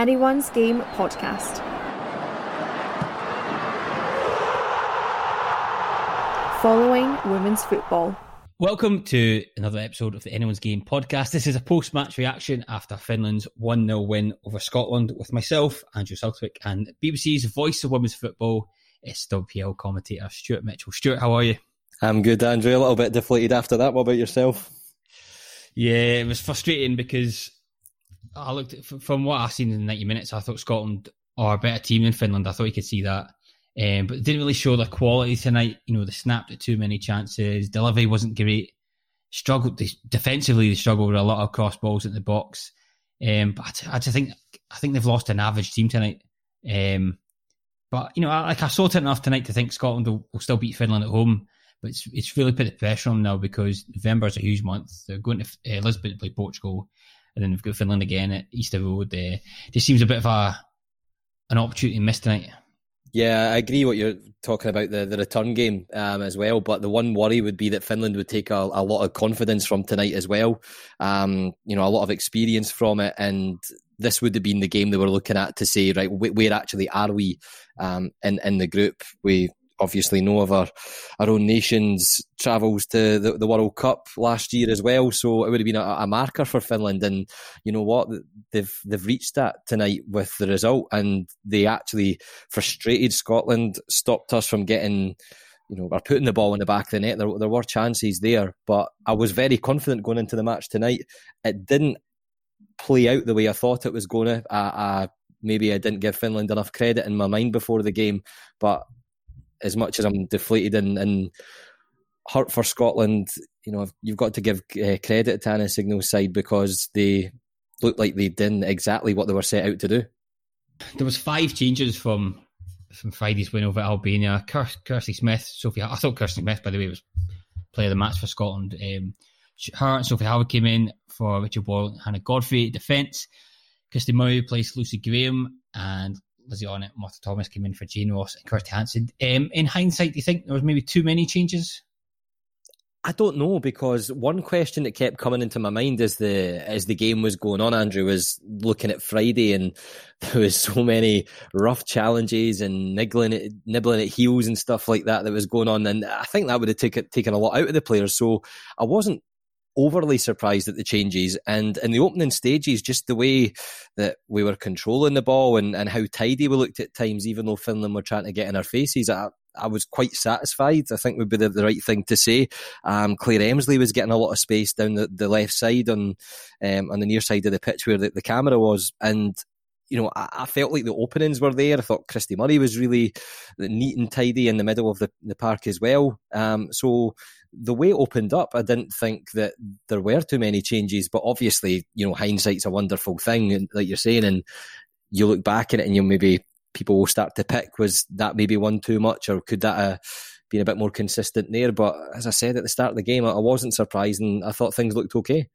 Anyone's Game podcast. Following women's football. Welcome to another episode of the Anyone's Game podcast. This is a post match reaction after Finland's 1 0 win over Scotland with myself, Andrew Southwick, and BBC's voice of women's football, SWPL commentator Stuart Mitchell. Stuart, how are you? I'm good, Andrew. A little bit deflated after that. What about yourself? Yeah, it was frustrating because I looked at, from what I've seen in the 90 minutes, I thought Scotland are a better team than Finland. I thought you could see that. Um, but didn't really show their quality tonight. You know, they snapped at too many chances. Delivery wasn't great. Struggled they, defensively. They struggled with a lot of cross balls at the box. Um, but I, just think I think they've lost an average team tonight. Um, but you know, I, like I saw it enough tonight to think Scotland will, will, still beat Finland at home. But it's it's really put the pressure on now because November is a huge month. They're going to uh, Lisbon to play Portugal, and then we've got Finland again at Easter Road. Uh, just seems a bit of a an opportunity missed tonight. Yeah, I agree what you're talking about the, the return game um, as well. But the one worry would be that Finland would take a, a lot of confidence from tonight as well. Um, you know, a lot of experience from it, and this would have been the game they were looking at to say, right, where actually are we um, in in the group? We obviously know of our, our own nation's travels to the, the World Cup last year as well. So it would have been a, a, marker for Finland. And you know what? They've they've reached that tonight with the result, and they actually frustrated Scotland, stopped us from getting. You know, we're putting the ball in the back of the net. There, there were chances there, but I was very confident going into the match tonight. It didn't play out the way I thought it was going to. I, I, maybe I didn't give Finland enough credit in my mind before the game, but as much as I'm deflated and, and hurt for Scotland, you know, you've got to give uh, credit to Anna Signeul's side because they looked like they did exactly what they were set out to do. There was five changes from from Friday's win over Albania. Kirsty Smith, Sophie. I thought Kirsty Smith, by the way, was player of the match for Scotland. Um, her and Sophie Howard came in for Richard Boyle, Hannah Godfrey defence. Christie Murray replaced Lucy Graham, and Lizzie Arnot, Martha Thomas came in for Jane Ross and Kirsty Hanson. Um, in hindsight, do you think there was maybe too many changes? I don't know because one question that kept coming into my mind as the as the game was going on, Andrew, was looking at Friday and there was so many rough challenges and niggling at, nibbling at heels and stuff like that that was going on, and I think that would have taken taken a lot out of the players. So I wasn't overly surprised at the changes. And in the opening stages, just the way that we were controlling the ball and, and how tidy we looked at times, even though Finland were trying to get in our faces, I, I was quite satisfied. I think would be the, the right thing to say. Um, Claire Emslie was getting a lot of space down the, the left side on um, on the near side of the pitch where the, the camera was, and you know, I, I, felt like the openings were there. I thought Christie Murray was really neat and tidy in the middle of the, the park as well. Um, so the way it opened up, I didn't think that there were too many changes. But obviously, you know, hindsight's a wonderful thing, like you're saying, and you look back at it and you maybe people will start to pick was that maybe one too much, or could that have been a bit more consistent there? But as I said at the start of the game, I wasn't surprised, and I thought things looked okay.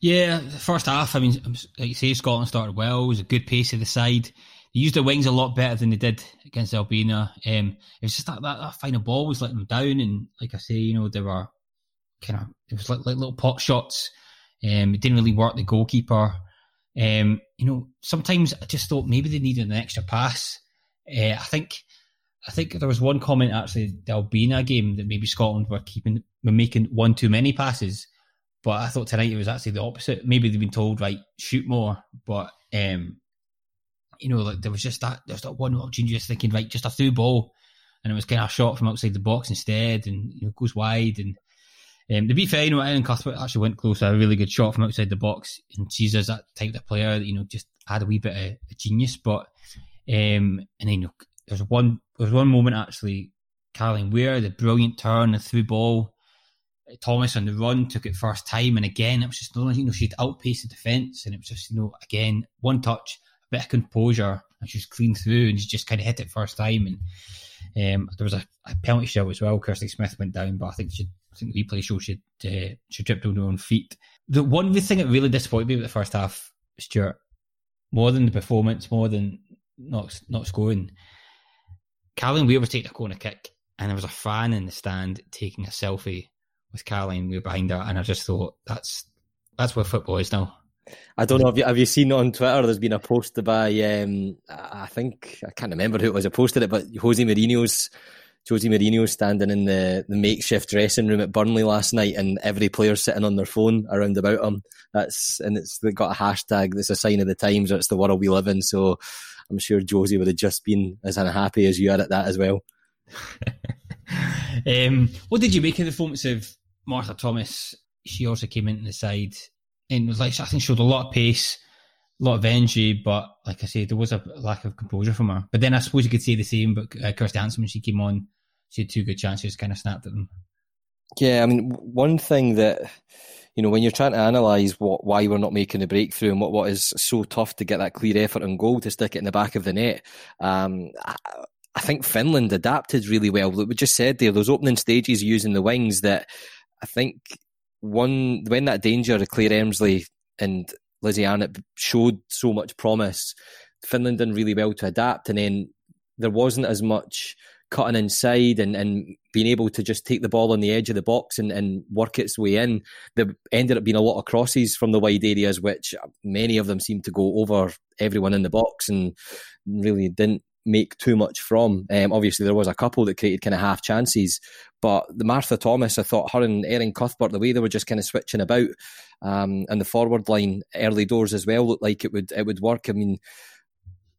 Yeah, the first half, I mean, like you say, Scotland started well. It was a good pace of the side. They used their wings a lot better than they did against Albania. Um, it was just that, that, that final ball was letting them down. And like I say, you know, there were kind of, it was like, like little pot shots. Um, it didn't really work the goalkeeper. Um, you know, sometimes I just thought maybe they needed an extra pass. Uh, I think, I think there was one comment actually the Albania game that maybe Scotland were keeping, were making one too many passes but I thought tonight it was actually the opposite. Maybe they've been told, right, shoot more. But, um, you know, like there was just that, there's that one opportunity just thinking, right, just a through ball. And it was kind of a shot from outside the box instead and, you know, goes wide. And um, to be fair, you know, Erin Cuthbert actually went close, a really good shot from outside the box. And she's that type of player that, you know, just had a wee bit of, of genius. But, um, and then, you know, there's one, there's one moment actually, Caroline Weir, the brilliant turn, the through ball Thomas on the run took it first time, and again it was just you know she'd outpaced the defence, and it was just you know again one touch, a bit of composure, and she was clean through, and she just kind of hit it first time, and um, there was a, a, penalty shout as well. Kirsty Smith went down, but I think she, I think the replay shows she uh, she tripped on her own feet. The one thing that really disappointed me with the first half, Stuart, more than the performance, more than not not scoring. Caroline Weir was taking a corner kick, and there was a fan in the stand taking a selfie with Caroline, we were behind her, and I just thought that's that's where football is now. I don't know. Have you, have you seen on Twitter? There's been a post by um, I think I can't remember who it was who posted it, but Jose Mourinho's Jose Mourinho standing in the, the makeshift dressing room at Burnley last night, and every player sitting on their phone around about him. That's and it's got a hashtag that's a sign of the times, or it's the world we live in. So I'm sure Josie would have just been as unhappy as you are at that as well. um, what did you make of the performance of Martha Thomas? She also came into the side and was like I think she showed a lot of pace, a lot of energy, but like I said, there was a lack of composure from her. But then I suppose you could say the same. But uh, Kirsty Hanson when she came on, she had two good chances, kind of snapped at them. Yeah, I mean, one thing that you know when you're trying to analyse what why we're not making a breakthrough and what what is so tough to get that clear effort and goal to stick it in the back of the net. Um, I, think Finland adapted really well. Like we just said there, those opening stages using the wings that I think one when that danger of Claire Emslie and Lizzie Arnot showed so much promise, Finland done really well to adapt, and then there wasn't as much cutting inside and, and being able to just take the ball on the edge of the box and, and work its way in. There ended up being a lot of crosses from the wide areas, which many of them seemed to go over everyone in the box and really didn't make too much from. Um, obviously, there was a couple that created kind of half chances, but the Martha Thomas, I thought her and Erin Cuthbert, the way they were just kind of switching about, um, and the forward line early doors as well looked like it would it would work. I mean.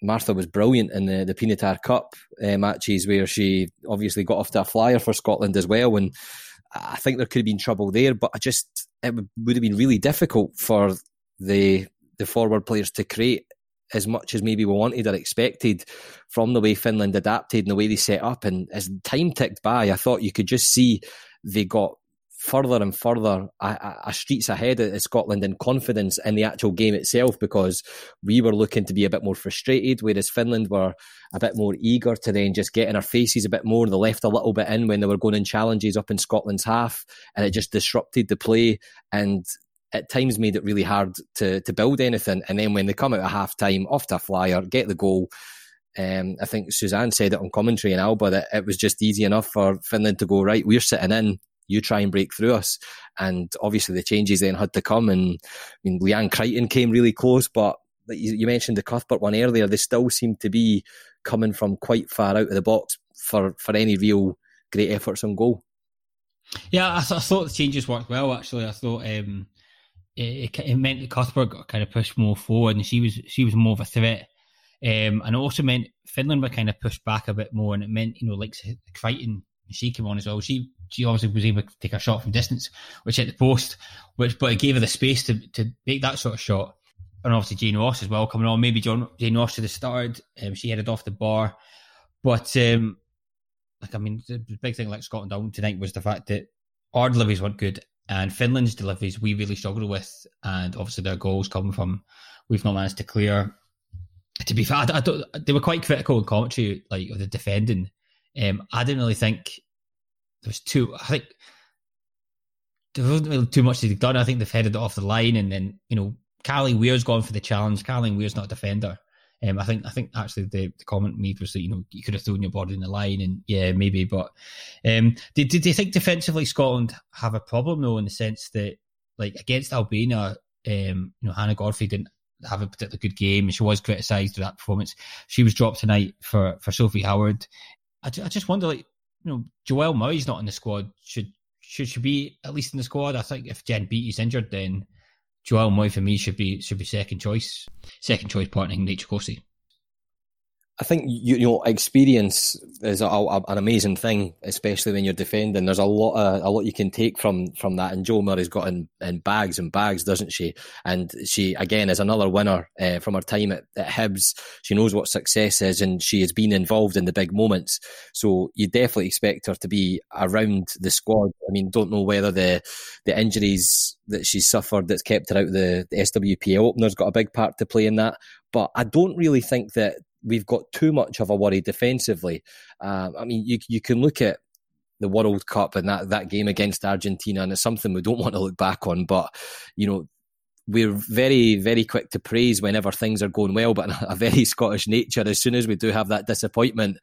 Martha was brilliant in the, the Pinatar Cup uh, matches where she obviously got off to a flyer for Scotland as well. And I think there could have been trouble there, but I just, it would have been really difficult for the the forward players to create as much as maybe we wanted or expected from the way Finland adapted and the way they set up. And as time ticked by, I thought you could just see they got further and further a, streets ahead of Scotland in confidence in the actual game itself because we were looking to be a bit more frustrated, whereas Finland were a bit more eager to then just get in our faces a bit more. They left a little bit in when they were going in challenges up in Scotland's half, and it just disrupted the play. And at times made it really hard to to build anything. And then when they come out at half time, off to a flyer, get the goal. Um, I think Suzanne said it on commentary in Alba that it was just easy enough for Finland to go, right, we're sitting in, you try and break through us. And obviously the changes then had to come. And I mean, Leanne Crichton came really close, but you, you mentioned the Cuthbert one earlier, they still seem to be coming from quite far out of the box for, for any real great efforts on goal. Yeah, I, th- I thought the changes worked well. Actually, I thought um, it, it, meant that Cuthbert got kind of pushed more forward, and she was she was more of a threat. Um, and it also meant Finland were kind of pushed back a bit more, and it meant you know like Crichton, she came on as well. She she obviously was able to take a shot from distance, which hit the post, which but it gave her the space to to make that sort of shot. And obviously Jane Ross as well coming on. Maybe John, Jane Ross should have started. Um, she headed off the bar, but um, like I mean, the big thing like Scotland down tonight was the fact that our deliveries weren't good and Finland's deliveries we really struggled with, and obviously their goals come from we've not managed to clear. To be fair, I, I they were quite critical in commentary, like of the defending. Um, I didn't really think there was too. I think there wasn't really too much they've done. I think they've headed it off the line, and then you know, Carly Weir's gone for the challenge. Carly Weir's not a defender. Um, I think I think actually the, the comment made was that you know you could have thrown your body in the line and yeah maybe but um, did did you think defensively Scotland have a problem though in the sense that like against Albania um, you know Hannah Godfrey didn't have a particularly good game and she was criticised for that performance. She was dropped tonight for for Sophie Howard. I, I just wonder like you know Joelle Murray's not in the squad. Should should she be at least in the squad? I think if Jen Beattie's injured then Joelle Murray for me should be should be second choice, second choice partnering Rachel Corsie. I think you, you know experience is a, a, an amazing thing, especially when you're defending. There's a lot of, a lot you can take from from that. And Jo Murray's got in, in bags and bags, doesn't she? And she again is another winner uh, from her time at, at Hibs. She knows what success is, and she has been involved in the big moments. So you definitely expect her to be around the squad. I mean, don't know whether the the injuries that she's suffered that's kept her out of the, the SWPL opener's got a big part to play in that. But I don't really think that we've got too much of a worry defensively. Um, I mean, you you can look at the World Cup and that that game against Argentina, and it's something we don't want to look back on. But you know, we're very very quick to praise whenever things are going well, but a very Scottish nature. As soon as we do have that disappointment,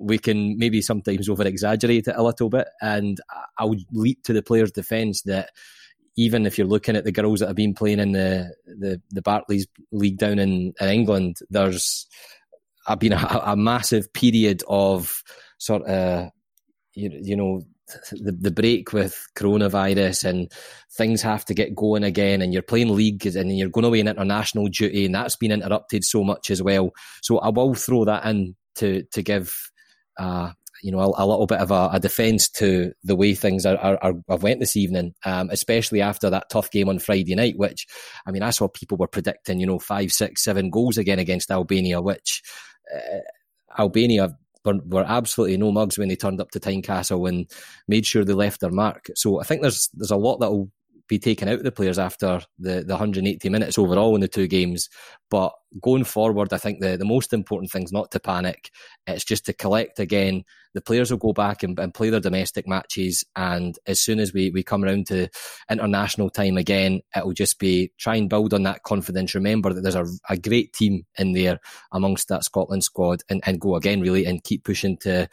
we can maybe sometimes over exaggerate it a little bit. And I would leap to the players' defence that even if you're looking at the girls that have been playing in the the, the Barclays League down in, in England, there's been a, a massive period of sort of you, you know the, the break with coronavirus and things have to get going again and you're playing league and you're going away in international duty and that's been interrupted so much as well. So I will throw that in to, to give, uh, you know, a, a, little bit of a, a defence to the way things are, are, are have went this evening, um, especially after that tough game on Friday night. Which, I mean, I saw people were predicting, you know, five, six, seven goals again against Albania, which uh, Albania were, were absolutely no mugs when they turned up to Tynecastle and made sure they left their mark. So I think there's there's a lot that will be taken out of the players after the, the 180 minutes overall in the two games. But going forward, I think the, the most important thing is not to panic. It's just to collect again. The players will go back and, and play their domestic matches. And as soon as we, we come around to international time again, it'll just be try and build on that confidence. Remember that there's a, a great team in there amongst that Scotland squad and, and go again, really, and keep pushing to,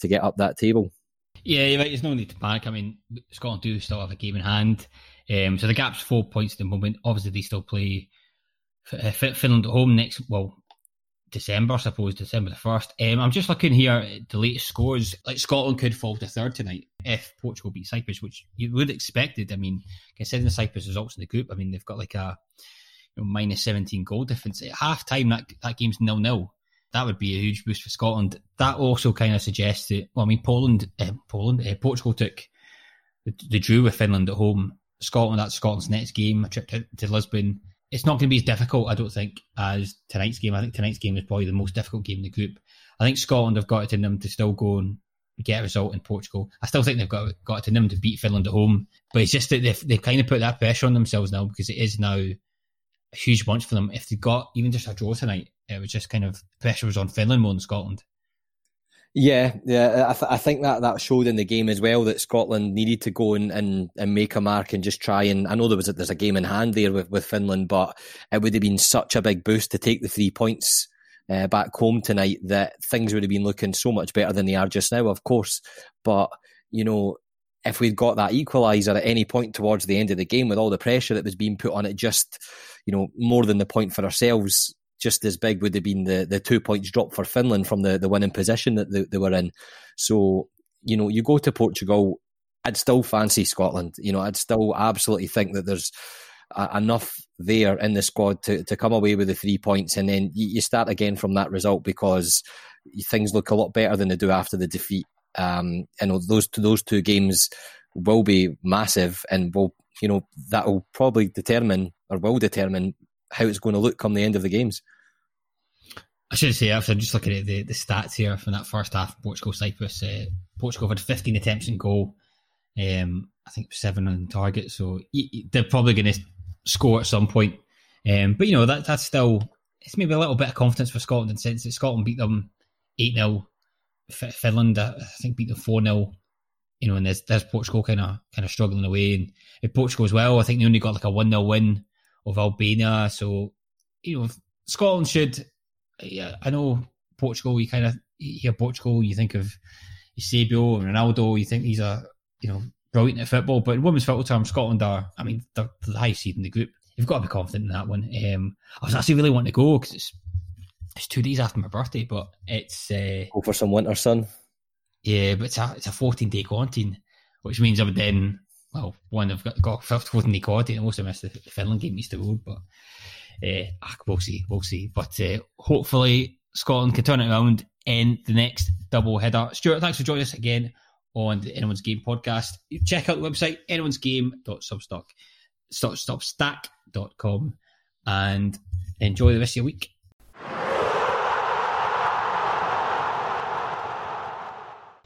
to get up that table. Yeah, you're right. There's no need to panic. I mean, Scotland do still have a game in hand. Um, so the gap's four points at the moment. Obviously, they still play Finland at home next, well, December, I suppose, December the 1st. Um, I'm just looking here at the latest scores. Like Scotland could fall to third tonight if Portugal beat Cyprus, which you would expect it. I mean, considering the Cyprus results in the group, I mean, they've got like a you know, minus 17 goal difference. At half time, that, that game's nil nil. That would be a huge boost for Scotland. That also kind of suggests that, well, I mean, Poland, uh, Poland, uh, Portugal took the, the drew with Finland at home Scotland. That's Scotland's next game, a trip to, to Lisbon. It's not going to be as difficult, I don't think, as tonight's game. I think tonight's game is probably the most difficult game in the group. I think Scotland have got it in them to still go and get a result in Portugal. I still think they've got got it in them to beat Finland at home, but it's just that they've they've kind of put that pressure on themselves now because it is now a huge bunch for them. If they got even just a draw tonight, it was just kind of pressure was on Finland more than Scotland. Yeah, yeah, I, th- I, think that that showed in the game as well that Scotland needed to go and, and, and make a mark and just try and I know there was a, there's a game in hand there with, with Finland, but it would have been such a big boost to take the three points uh, back home tonight that things would have been looking so much better than they are just now, of course. But you know, if we'd got that equaliser at any point towards the end of the game with all the pressure that was being put on it, just you know more than the point for ourselves just as big would have been the, the two points drop for Finland from the, the winning position that they, they were in. So, you know, you go to Portugal, I'd still fancy Scotland. You know, I'd still absolutely think that there's enough there in the squad to, to come away with the three points. And then you, you start again from that result because things look a lot better than they do after the defeat. Um, and those, those two games will be massive and will, you know, that will probably determine or will determine how it's going to look come the end of the games. I should say, after just looking at the, the stats here from that first half, Portugal Cyprus, uh, Portugal had 15 attempts in goal. Um, I think seven on target, so they're probably going to score at some point. Um, but you know that that's still it's maybe a little bit of confidence for Scotland in sense that Scotland beat them eight 0 Finland I think beat them four 0 You know, and there's there's Portugal kind of kind of struggling away, and Portugal as well. I think they only got like a one 0 win of Albania. So you know, Scotland should yeah, I know Portugal. You kind of hear Portugal, you think of Eusebio and Ronaldo. You think these are you know brilliant at football, but in women's football terms, Scotland are. I mean, they're, they're the highest seed in the group. You've got to be confident in that one. Um, I was actually really wanting to go because it's it's two days after my birthday, but it's uh, go for some winter sun. Yeah, but it's a it's a fourteen day quarantine, which means I would then well, one I've got got fourteen day quarantine. I also missed the, the Finland game Easter Road, but uh, we'll see, we'll see. But uh, hopefully Scotland can turn it around in the next double header. Stuart, thanks for joining us again on the Anyone's Game podcast. Check out the website, anyone'sgame.substock, stopstack.com and enjoy the rest of your week.